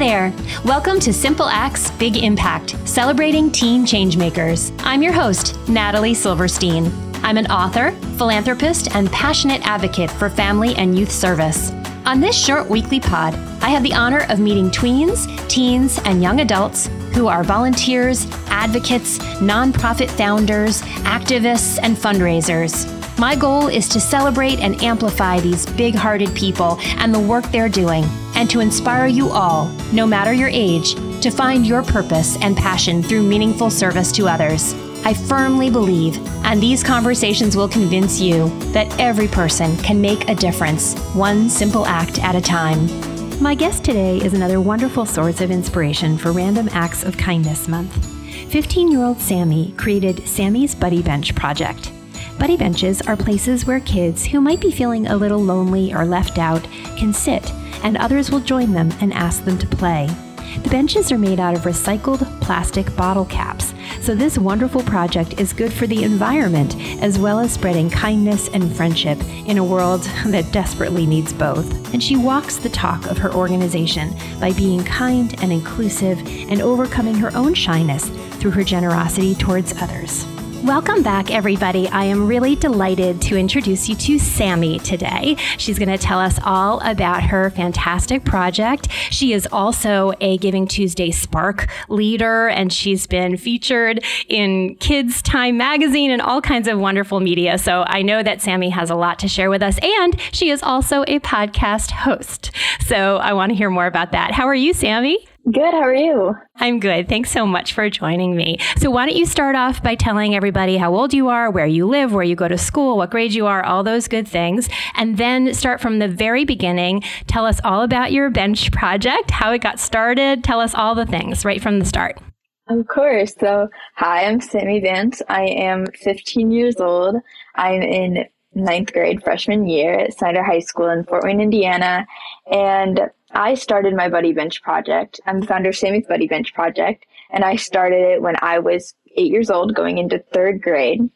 there. Welcome to Simple Acts, Big Impact, celebrating teen changemakers. I'm your host, Natalie Silverstein. I'm an author, philanthropist, and passionate advocate for family and youth service. On this short weekly pod, I have the honor of meeting tweens, teens, and young adults who are volunteers, advocates, nonprofit founders, activists, and fundraisers. My goal is to celebrate and amplify these big hearted people and the work they're doing, and to inspire you all, no matter your age, to find your purpose and passion through meaningful service to others. I firmly believe, and these conversations will convince you, that every person can make a difference, one simple act at a time. My guest today is another wonderful source of inspiration for Random Acts of Kindness Month. 15 year old Sammie created Sammie's Buddy Bench Project. Buddy benches are places where kids who might be feeling a little lonely or left out can sit, and others will join them and ask them to play. The benches are made out of recycled plastic bottle caps, so this wonderful project is good for the environment as well as spreading kindness and friendship in a world that desperately needs both. And she walks the talk of her organization by being kind and inclusive and overcoming her own shyness through her generosity towards others. Welcome back, everybody. I am really delighted to introduce you to Sammie today. She's going to tell us all about her fantastic project. She is also a Giving Tuesday Spark leader, and she's been featured in Kids Time magazine and all kinds of wonderful media. So I know that Sammie has a lot to share with us, and she is also a podcast host. So I want to hear more about that. How are you, Sammie? Good. How are you? I'm good. Thanks so much for joining me. So, why don't you start off by telling everybody how old you are, where you live, where you go to school, what grade you are, all those good things, and then start from the very beginning. Tell us all about your bench project, how it got started. Tell us all the things right from the start. Of course. So, hi, I'm Sammie Vance. I am 15 years old. I'm in ninth grade freshman year at Snider High School in Fort Wayne, Indiana. And I started my Buddy Bench project. I'm the founder of Sammie's Buddy Bench project, and I started it when I was eight years old, going into third grade.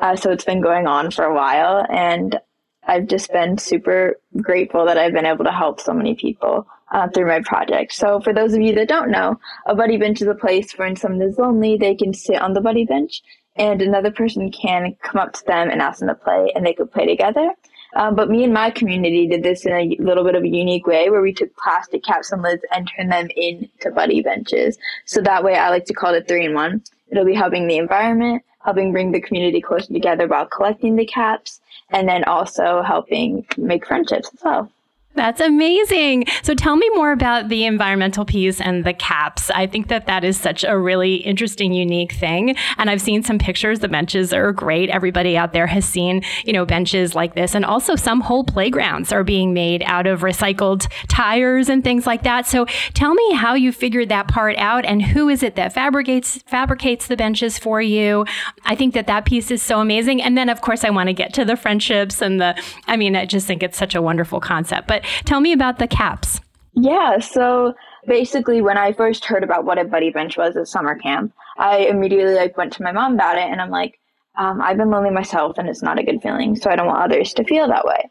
Uh, so it's been going on for a while, and I've just been super grateful that I've been able to help so many people uh, through my project. So for those of you that don't know, a buddy bench is a place where when someone is lonely, they can sit on the buddy bench and another person can come up to them and ask them to play and they could play together. Um, but me and my community did this in a little bit of a unique way where we took plastic caps and lids and turned them into buddy benches. So that way I like to call it three in one. It'll be helping the environment, helping bring the community closer together while collecting the caps, and then also helping make friendships as well. That's amazing. So tell me more about the environmental piece and the caps. I think that that is such a really interesting, unique thing. And I've seen some pictures. The benches are great. Everybody out there has seen, you know, benches like this. And also some whole playgrounds are being made out of recycled tires and things like that. So tell me how you figured that part out and who is it that fabricates, fabricates the benches for you? I think that that piece is so amazing. And then of course I want to get to the friendships and the, I mean, I just think it's such a wonderful concept. But tell me about the caps. Yeah, so basically when I first heard about what a buddy bench was at summer camp, I immediately like went to my mom about it and I'm like, um, I've been lonely myself and it's not a good feeling, so I don't want others to feel that way.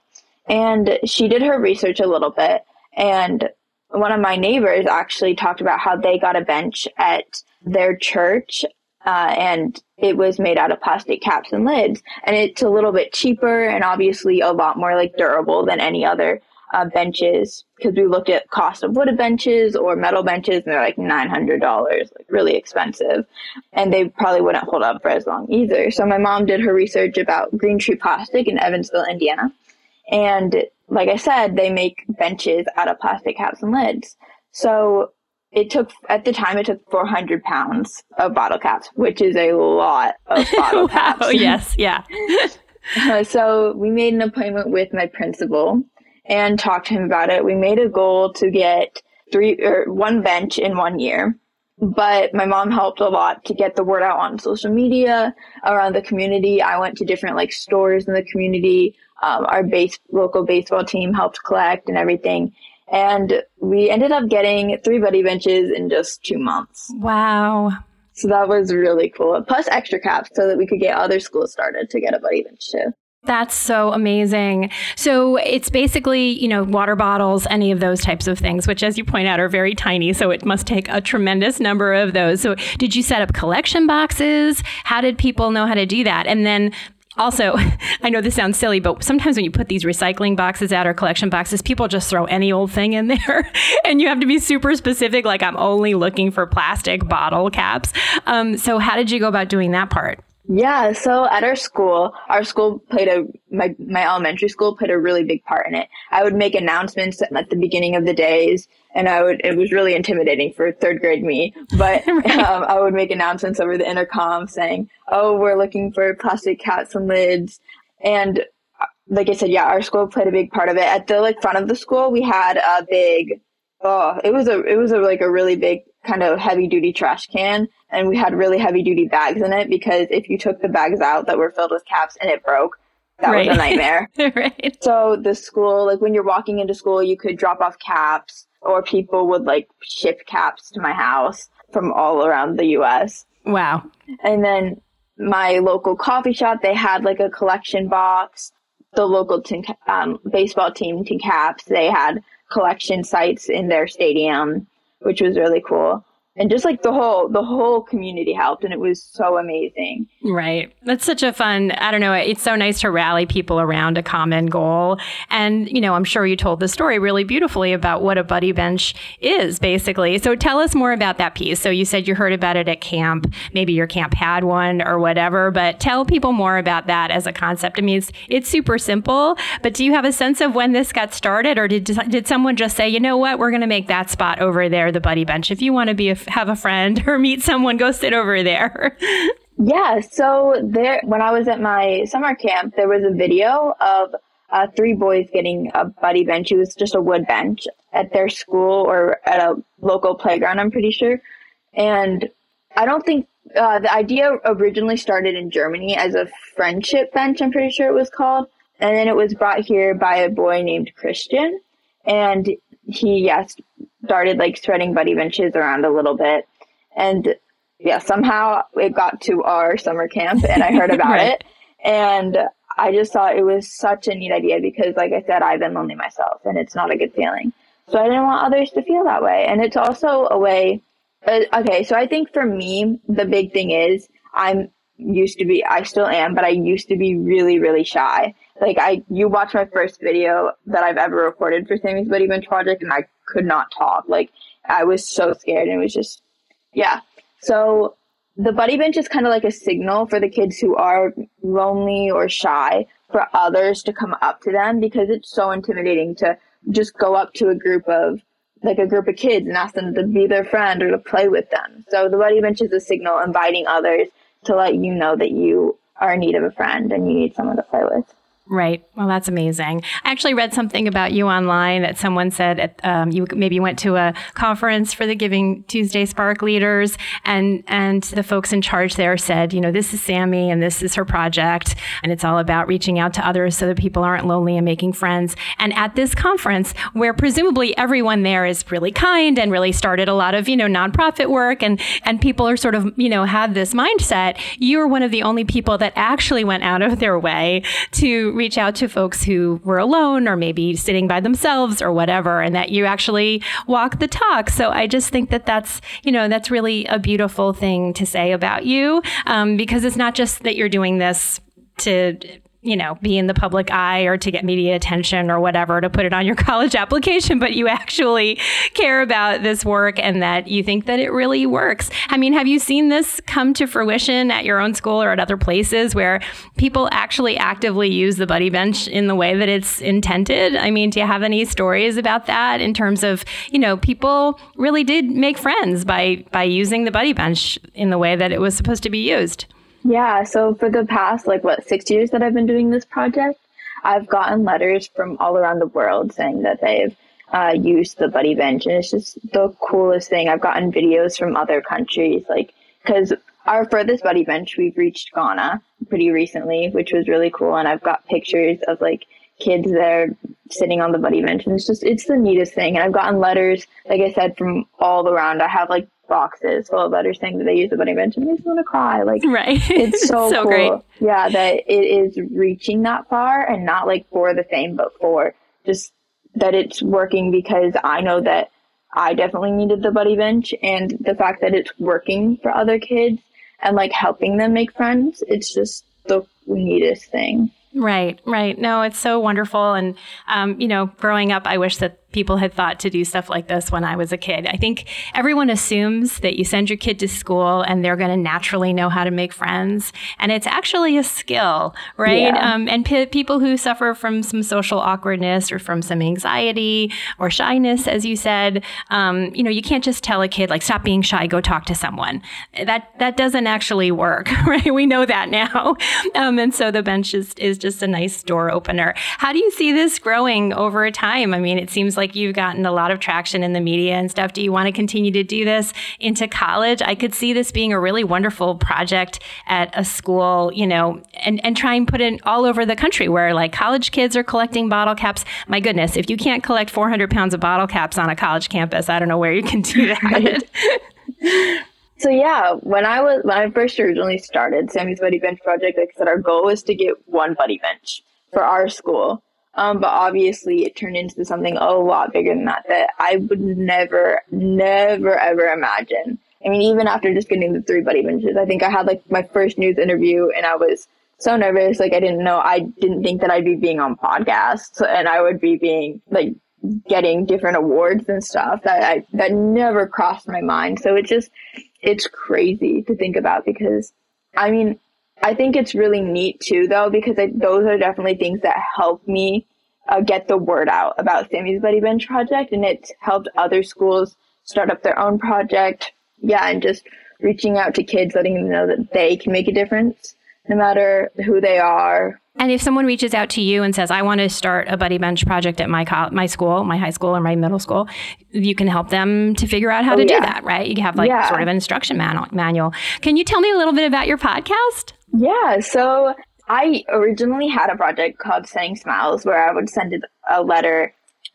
And she did her research a little bit and one of my neighbors actually talked about how they got a bench at their church uh, and it was made out of plastic caps and lids and it's a little bit cheaper and obviously a lot more like durable than any other uh, benches because we looked at cost of wood benches or metal benches and they're like $900 like really expensive. And they probably wouldn't hold up for as long either. So my mom did her research about green tree plastic in evansville indiana. And like i said they make benches out of plastic caps and lids. So it took at the time it took 400 pounds of bottle caps which is a lot of bottle wow, caps. yes yeah. Uh, so we made an appointment with my principal and talked to him about it. We made a goal to get three or one bench in one year. But my mom helped a lot to get the word out on social media around the community. I went to different like stores in the community. Um, our base local baseball team helped collect and everything. And we ended up getting three buddy benches in just two months. Wow. So that was really cool. Plus extra caps so that we could get other schools started to get a buddy bench too. That's so amazing. So it's basically, you know, water bottles, any of those types of things, which, as you point out, are very tiny. So it must take a tremendous number of those. So did you set up collection boxes? How did people know how to do that? And then also, I know this sounds silly, but sometimes when you put these recycling boxes out or collection boxes, people just throw any old thing in there. and you have to be super specific, like, I'm only looking for plastic bottle caps. Um, so, how did you go about doing that part? Yeah, so at our school, our school played a my my elementary school played a really big part in it. I would make announcements at the beginning of the days, and I would it was really intimidating for third grade me. But um, I would make announcements over the intercom saying, "Oh, we're looking for plastic caps and lids," and uh, like I said, yeah, our school played a big part of it. At the like front of the school, we had a big oh, it was a it was a like a really big kind of heavy duty trash can and we had really heavy duty bags in it because if you took the bags out that were filled with caps and it broke, that right. was a nightmare. right. So the school, like when you're walking into school, you could drop off caps or people would like ship caps to my house from all around the US. Wow. And then my local coffee shop, they had like a collection box. The local tin, um, baseball team, TinCaps, they had collection sites in their stadium which was really cool and just like the whole the whole community helped and it was so amazing. Right. That's such a fun i don't know it's so nice to rally people around a common goal. And you know i'm sure you told the story really beautifully about what a buddy bench is basically. So tell us more about that piece. So you said you heard about it at camp. Maybe your camp had one or whatever but tell people more about that as a concept. I mean it's, it's super simple but do you have a sense of when this got started or did, did someone just say you know what? We're going to make that spot over there the buddy bench if you want to be a have a friend or meet someone, go sit over there. Yeah, so there when I was at my summer camp, there was a video of uh, three boys getting a buddy bench. It was just a wood bench at their school or at a local playground, I'm pretty sure. And I don't think uh, the idea originally started in Germany as a friendship bench, I'm pretty sure it was called. And then it was brought here by a boy named Christian. And he, yes, started like spreading buddy benches around a little bit. And yeah, somehow it got to our summer camp and I heard about right. it. And I just thought it was such a neat idea because, like I said, I've been lonely myself and it's not a good feeling. So I didn't want others to feel that way. And it's also a way. Uh, okay, so I think for me, the big thing is I'm used to be, I still am, but I used to be really, really shy. Like I, you watch my first video that I've ever recorded for Sammie's Buddy Bench project, and I could not talk. Like I was so scared, and it was just, yeah. So the buddy bench is kind of like a signal for the kids who are lonely or shy for others to come up to them because it's so intimidating to just go up to a group of like a group of kids and ask them to be their friend or to play with them. So the buddy bench is a signal inviting others to let you know that you are in need of a friend and you need someone to play with. Right. Well, that's amazing. I actually read something about you online that someone said at, um, you maybe went to a conference for the Giving Tuesday Spark leaders, and and the folks in charge there said, you know, this is Sammie and this is her project, and it's all about reaching out to others so that people aren't lonely and making friends. And at this conference, where presumably everyone there is really kind and really started a lot of you know nonprofit work, and and people are sort of you know have this mindset, you're one of the only people that actually went out of their way to reach out to folks who were alone or maybe sitting by themselves or whatever, and that you actually walk the talk. So I just think that that's, you know, that's really a beautiful thing to say about you um, because it's not just that you're doing this to you know, be in the public eye or to get media attention or whatever to put it on your college application, but you actually care about this work and that you think that it really works. I mean, have you seen this come to fruition at your own school or at other places where people actually actively use the buddy bench in the way that it's intended? I mean, do you have any stories about that in terms of, you know, people really did make friends by by using the buddy bench in the way that it was supposed to be used? Yeah, so for the past, like, what, six years that I've been doing this project, I've gotten letters from all around the world saying that they've uh, used the Buddy Bench, and it's just the coolest thing. I've gotten videos from other countries, like, because our furthest Buddy Bench, we've reached Ghana pretty recently, which was really cool, and I've got pictures of, like, kids there sitting on the buddy bench and it's just it's the neatest thing and i've gotten letters like i said from all around i have like boxes full of letters saying that they use the Buddy Bench and they just want to cry. Like, right. it's so, so cool. great. Yeah, that it is reaching that far and not like for the fame, but for just that it's working because I know that I definitely needed the Buddy Bench and the fact that it's working for other kids and like helping them make friends. It's just the neatest thing. Right, right. No, it's so wonderful. And, um, you know, growing up, I wish that people had thought to do stuff like this when I was a kid. I think everyone assumes that you send your kid to school and they're going to naturally know how to make friends. And it's actually a skill, right? Yeah. Um, and p- people who suffer from some social awkwardness or from some anxiety or shyness, as you said, um, you know, you can't just tell a kid, like, stop being shy, go talk to someone. That, that doesn't actually work, right? We know that now. Um, and so the bench is, is just a nice door opener. How do you see this growing over time? I mean, it seems like like you've gotten a lot of traction in the media and stuff. Do you want to continue to do this into college? I could see this being a really wonderful project at a school, you know, and, and try and put it all over the country where like college kids are collecting bottle caps. My goodness, if you can't collect 400 pounds of bottle caps on a college campus, I don't know where you can do that. So yeah, when I was when I first originally started Sammie's Buddy Bench Project, like I said, our goal was to get one buddy bench for our school. Um, but obviously it turned into something a lot bigger than that that I would never, never, ever imagine. I mean, even after just getting the three buddy benches, I think I had like my first news interview and I was so nervous. Like I didn't know, I didn't think that I'd be being on podcasts and I would be being like getting different awards and stuff that I, that never crossed my mind. So it just, it's crazy to think about because I mean, I think it's really neat too, though, because I, those are definitely things that help me uh, get the word out about Sammie's Buddy Bench project, and it's helped other schools start up their own project. Yeah, and just reaching out to kids, letting them know that they can make a difference, no matter who they are. And if someone reaches out to you and says, "I want to start a buddy bench project at my co- my school, my high school, or my middle school," you can help them to figure out how oh, to yeah. do that, right? You have like yeah. sort of an instruction manual. Can you tell me a little bit about your podcast? Yeah, so I originally had a project called Sending Smiles where I would send a letter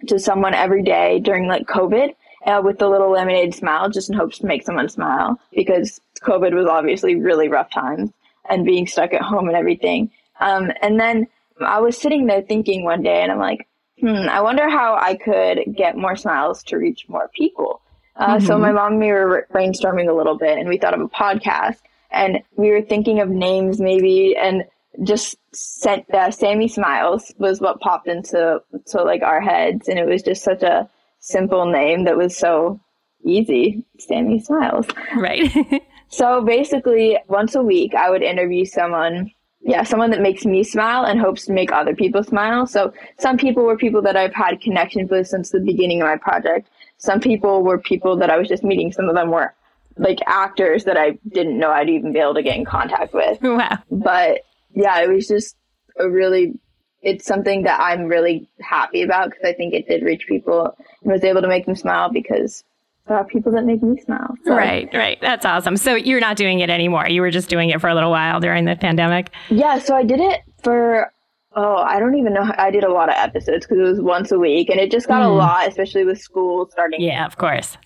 to someone every day during like COVID uh, with the little lemonade smile just in hopes to make someone smile because COVID was obviously really rough times and being stuck at home and everything. Um, and then I was sitting there thinking one day and I'm like, hmm, I wonder how I could get more smiles to reach more people. Uh, mm-hmm. So my mom and me were brainstorming a little bit and we thought of a podcast and we were thinking of names maybe and just sent uh, Sammie Smiles was what popped into to like our heads and it was just such a simple name that was so easy Sammie Smiles. Right. So basically once a week I would interview someone yeah someone that makes me smile and hopes to make other people smile. So some people were people that I've had connections with since the beginning of my project. Some people were people that I was just meeting. Some of them were like actors that I didn't know I'd even be able to get in contact with. Wow. But yeah, it was just a really, it's something that I'm really happy about because I think it did reach people and was able to make them smile because there are people that make me smile. So. Right, right. That's awesome. So you're not doing it anymore. You were just doing it for a little while during the pandemic. Yeah. So I did it for Oh, I don't even know. I did a lot of episodes because it was once a week, and it just got mm. a lot, especially with school starting. Yeah, of course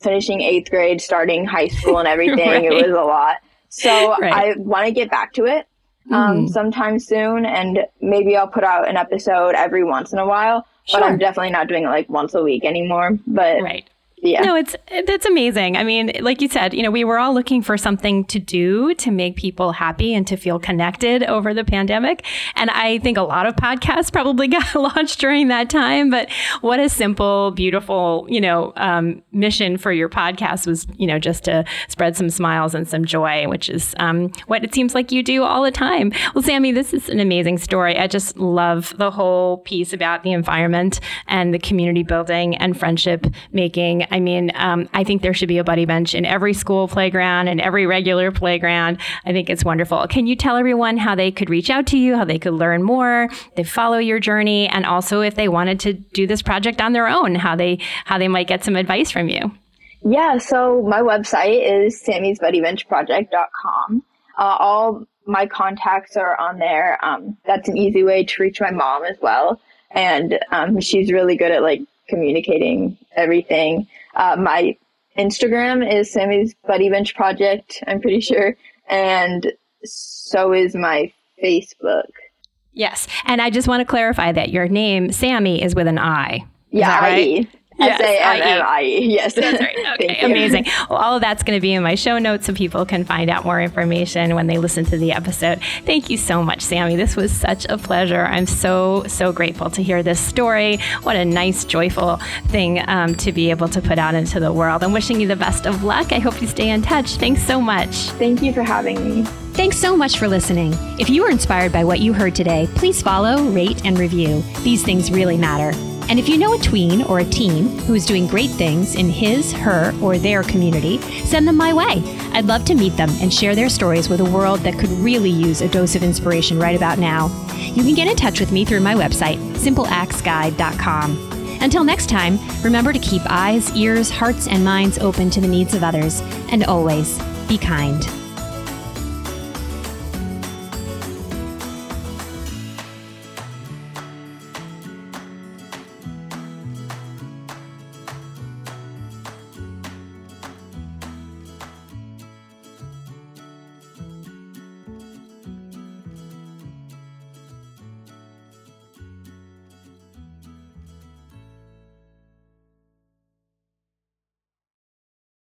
finishing eighth grade, starting high school, and everything. right. It was a lot. So right. I want to get back to it um, mm. sometime soon, and maybe I'll put out an episode every once in a while. Sure. But I'm definitely not doing it like once a week anymore. But right yeah. No, it's that's amazing. I mean, like you said, you know, we were all looking for something to do to make people happy and to feel connected over the pandemic. And I think a lot of podcasts probably got launched during that time. But what a simple, beautiful, you know, um, mission for your podcast was, you know, just to spread some smiles and some joy, which is um, what it seems like you do all the time. Well, Sammie, this is an amazing story. I just love the whole piece about the environment and the community building and friendship making. I mean, um, I think there should be a buddy bench in every school playground and every regular playground. I think it's wonderful. Can you tell everyone how they could reach out to you, how they could learn more, they follow your journey, and also if they wanted to do this project on their own, how they how they might get some advice from you? Yeah, so my website is sammiesbuddybenchproject.com. Uh, all my contacts are on there. Um, that's an easy way to reach my mom as well. And um, she's really good at like communicating everything. Uh, my Instagram is Sammie's Buddy Bench Project, I'm pretty sure. And so is my Facebook. Yes. And I just want to clarify that your name, Sammie, is with an I. Is yeah, right? A M M I E. Yes. That's right. Okay, amazing. Well, all of that's going to be in my show notes so people can find out more information when they listen to the episode. Thank you so much, Sammie. This was such a pleasure. I'm so, so grateful to hear this story. What a nice, joyful thing um, to be able to put out into the world. I'm wishing you the best of luck. I hope you stay in touch. Thanks so much. Thank you for having me. Thanks so much for listening. If you were inspired by what you heard today, please follow, rate, and review. These things really matter. And if you know a tween or a teen who is doing great things in his, her, or their community, send them my way. I'd love to meet them and share their stories with a world that could really use a dose of inspiration right about now. You can get in touch with me through my website, simpleactsguide.com. Until next time, remember to keep eyes, ears, hearts, and minds open to the needs of others, and always be kind.